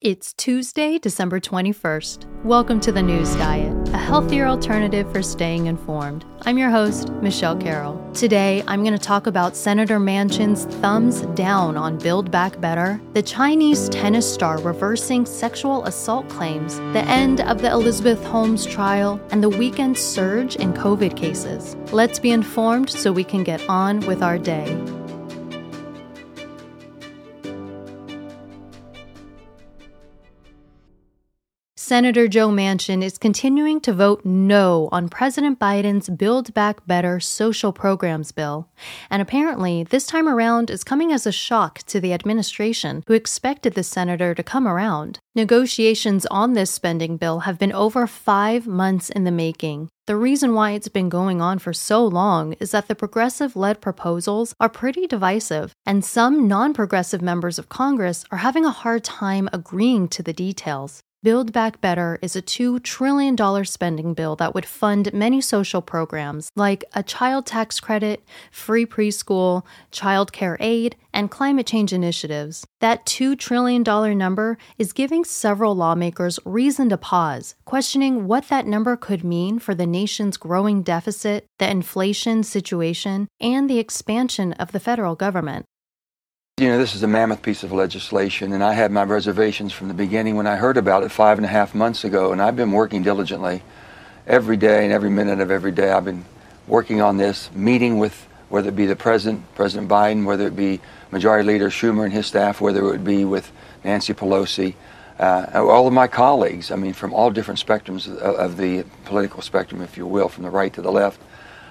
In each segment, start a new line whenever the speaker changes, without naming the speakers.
It's Tuesday, December 21st. Welcome to the News Diet, a healthier alternative for staying informed. I'm your host, Michelle Carroll. Today, I'm going to talk about Senator Manchin's thumbs down on Build Back Better, the Chinese tennis star reversing sexual assault claims, the end of the Elizabeth Holmes trial, and the weekend surge in COVID cases. Let's be informed so we can get on with our day. Senator Joe Manchin is continuing to vote no on President Biden's Build Back Better social programs bill. And apparently, this time around is coming as a shock to the administration, who expected the senator to come around. Negotiations on this spending bill have been over five months in the making. The reason why it's been going on for so long is that the progressive led proposals are pretty divisive, and some non progressive members of Congress are having a hard time agreeing to the details. Build Back Better is a $2 trillion spending bill that would fund many social programs like a child tax credit, free preschool, child care aid, and climate change initiatives. That $2 trillion number is giving several lawmakers reason to pause, questioning what that number could mean for the nation's growing deficit, the inflation situation, and the expansion of the federal government.
You know, this is a mammoth piece of legislation, and I had my reservations from the beginning when I heard about it five and a half months ago, and I've been working diligently every day and every minute of every day. I've been working on this, meeting with whether it be the President, President Biden, whether it be Majority Leader Schumer and his staff, whether it would be with Nancy Pelosi, uh, all of my colleagues, I mean, from all different spectrums of, of the political spectrum, if you will, from the right to the left.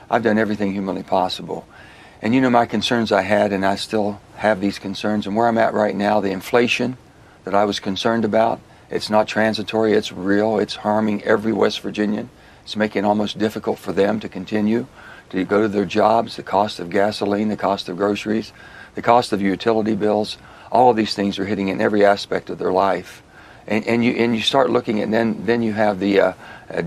I've done everything humanly possible. And you know my concerns I had, and I still have these concerns. And where I'm at right now, the inflation that I was concerned about, it's not transitory, it's real. It's harming every West Virginian. It's making it almost difficult for them to continue to go to their jobs, the cost of gasoline, the cost of groceries, the cost of utility bills. All of these things are hitting in every aspect of their life. And, and you and you start looking at then then you have the uh,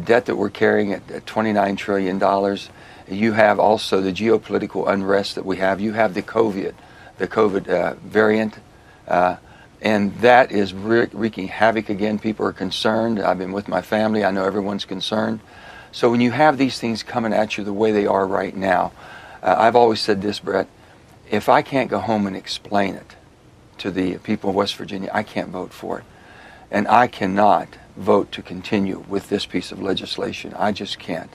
debt that we're carrying at, at 29 trillion dollars you have also the geopolitical unrest that we have. You have the COVID, the COVID uh, variant, uh, and that is wreaking havoc again. People are concerned. I've been with my family. I know everyone's concerned. So when you have these things coming at you the way they are right now, uh, I've always said this, Brett. If I can't go home and explain it to the people of West Virginia, I can't vote for it, and I cannot vote to continue with this piece of legislation. I just can't.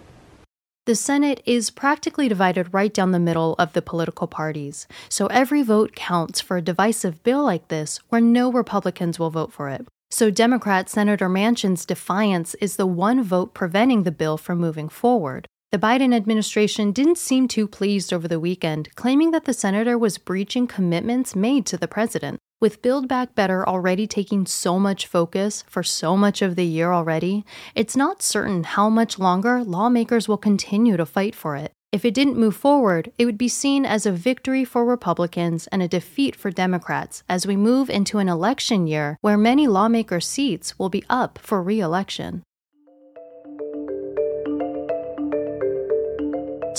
The Senate is practically divided right down the middle of the political parties, so every vote counts for a divisive bill like this where no Republicans will vote for it. So, Democrat Senator Manchin's defiance is the one vote preventing the bill from moving forward. The Biden administration didn't seem too pleased over the weekend, claiming that the senator was breaching commitments made to the president. With Build Back Better already taking so much focus for so much of the year already, it's not certain how much longer lawmakers will continue to fight for it. If it didn't move forward, it would be seen as a victory for Republicans and a defeat for Democrats as we move into an election year where many lawmaker seats will be up for re election.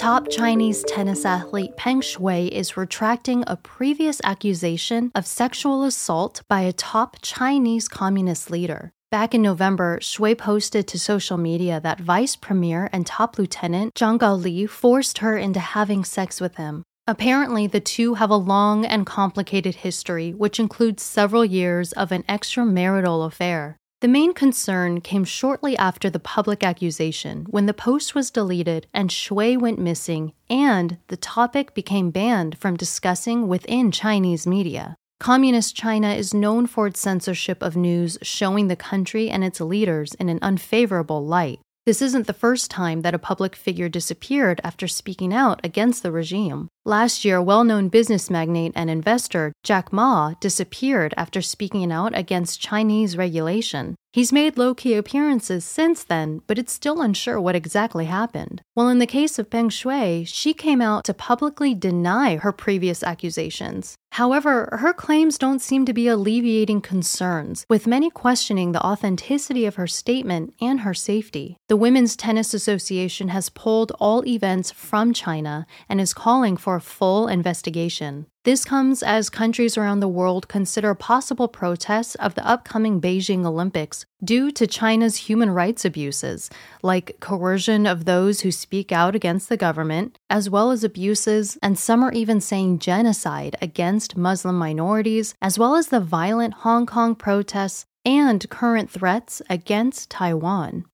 Top Chinese tennis athlete Peng Shuai is retracting a previous accusation of sexual assault by a top Chinese communist leader. Back in November, Shui posted to social media that Vice Premier and Top Lieutenant Zhang Gaoli forced her into having sex with him. Apparently, the two have a long and complicated history, which includes several years of an extramarital affair. The main concern came shortly after the public accusation when the post was deleted and Shui went missing and the topic became banned from discussing within Chinese media. Communist China is known for its censorship of news showing the country and its leaders in an unfavorable light. This isn't the first time that a public figure disappeared after speaking out against the regime. Last year, well known business magnate and investor Jack Ma disappeared after speaking out against Chinese regulation. He's made low key appearances since then, but it's still unsure what exactly happened. Well, in the case of Peng Shuai, she came out to publicly deny her previous accusations. However, her claims don't seem to be alleviating concerns, with many questioning the authenticity of her statement and her safety. The Women's Tennis Association has pulled all events from China and is calling for full investigation. This comes as countries around the world consider possible protests of the upcoming Beijing Olympics due to China's human rights abuses, like coercion of those who speak out against the government, as well as abuses, and some are even saying genocide against Muslim minorities, as well as the violent Hong Kong protests and current threats against Taiwan.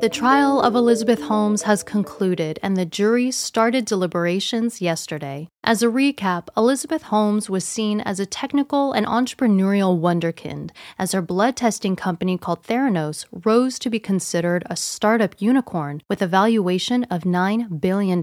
The trial of Elizabeth Holmes has concluded and the jury started deliberations yesterday. As a recap, Elizabeth Holmes was seen as a technical and entrepreneurial wonderkind as her blood testing company called Theranos rose to be considered a startup unicorn with a valuation of $9 billion.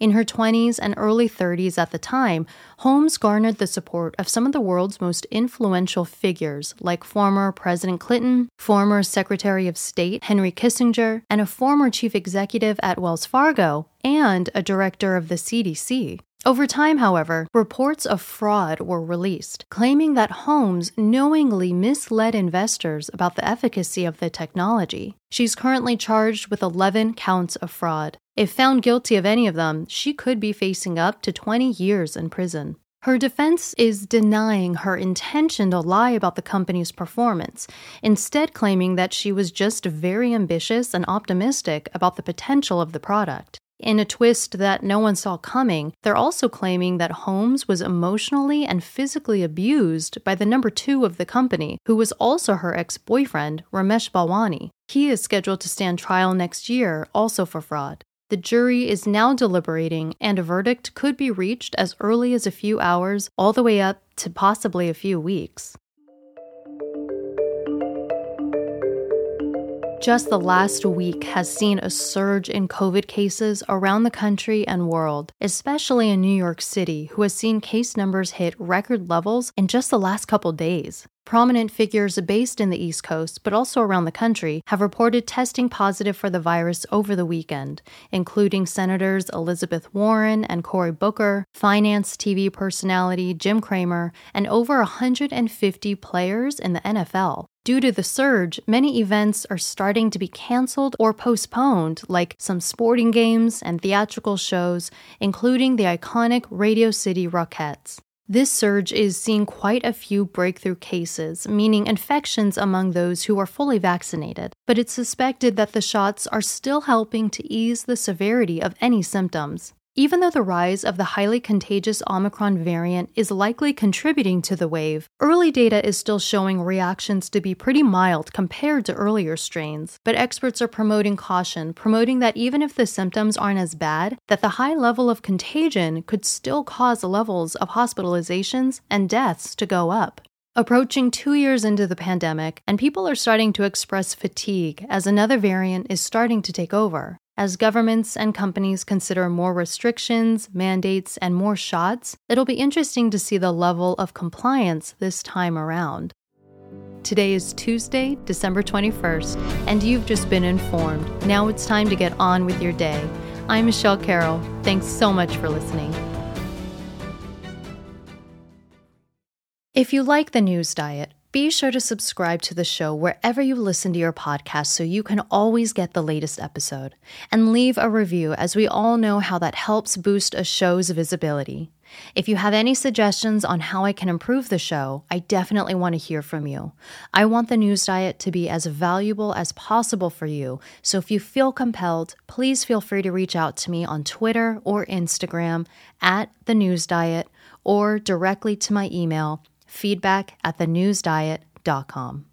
In her 20s and early 30s at the time, Holmes garnered the support of some of the world's most influential figures like former President Clinton, former Secretary of State Henry Kissinger, and a former chief executive at Wells Fargo and a director of the CDC. Over time, however, reports of fraud were released, claiming that Holmes knowingly misled investors about the efficacy of the technology. She's currently charged with 11 counts of fraud. If found guilty of any of them, she could be facing up to 20 years in prison. Her defense is denying her intention to lie about the company's performance, instead, claiming that she was just very ambitious and optimistic about the potential of the product. In a twist that no one saw coming, they're also claiming that Holmes was emotionally and physically abused by the number two of the company, who was also her ex boyfriend, Ramesh Balwani. He is scheduled to stand trial next year, also for fraud. The jury is now deliberating, and a verdict could be reached as early as a few hours, all the way up to possibly a few weeks. Just the last week has seen a surge in COVID cases around the country and world, especially in New York City, who has seen case numbers hit record levels in just the last couple days. Prominent figures based in the East Coast, but also around the country, have reported testing positive for the virus over the weekend, including Senators Elizabeth Warren and Cory Booker, finance TV personality Jim Cramer, and over 150 players in the NFL. Due to the surge, many events are starting to be canceled or postponed, like some sporting games and theatrical shows, including the iconic Radio City Rockettes. This surge is seeing quite a few breakthrough cases, meaning infections among those who are fully vaccinated, but it's suspected that the shots are still helping to ease the severity of any symptoms. Even though the rise of the highly contagious Omicron variant is likely contributing to the wave, early data is still showing reactions to be pretty mild compared to earlier strains. But experts are promoting caution, promoting that even if the symptoms aren't as bad, that the high level of contagion could still cause levels of hospitalizations and deaths to go up. Approaching two years into the pandemic, and people are starting to express fatigue as another variant is starting to take over. As governments and companies consider more restrictions, mandates, and more shots, it'll be interesting to see the level of compliance this time around. Today is Tuesday, December 21st, and you've just been informed. Now it's time to get on with your day. I'm Michelle Carroll. Thanks so much for listening. If you like the news diet, be sure to subscribe to the show wherever you listen to your podcast so you can always get the latest episode. And leave a review, as we all know how that helps boost a show's visibility. If you have any suggestions on how I can improve the show, I definitely want to hear from you. I want the news diet to be as valuable as possible for you, so if you feel compelled, please feel free to reach out to me on Twitter or Instagram at the news diet or directly to my email feedback at thenewsdiet.com.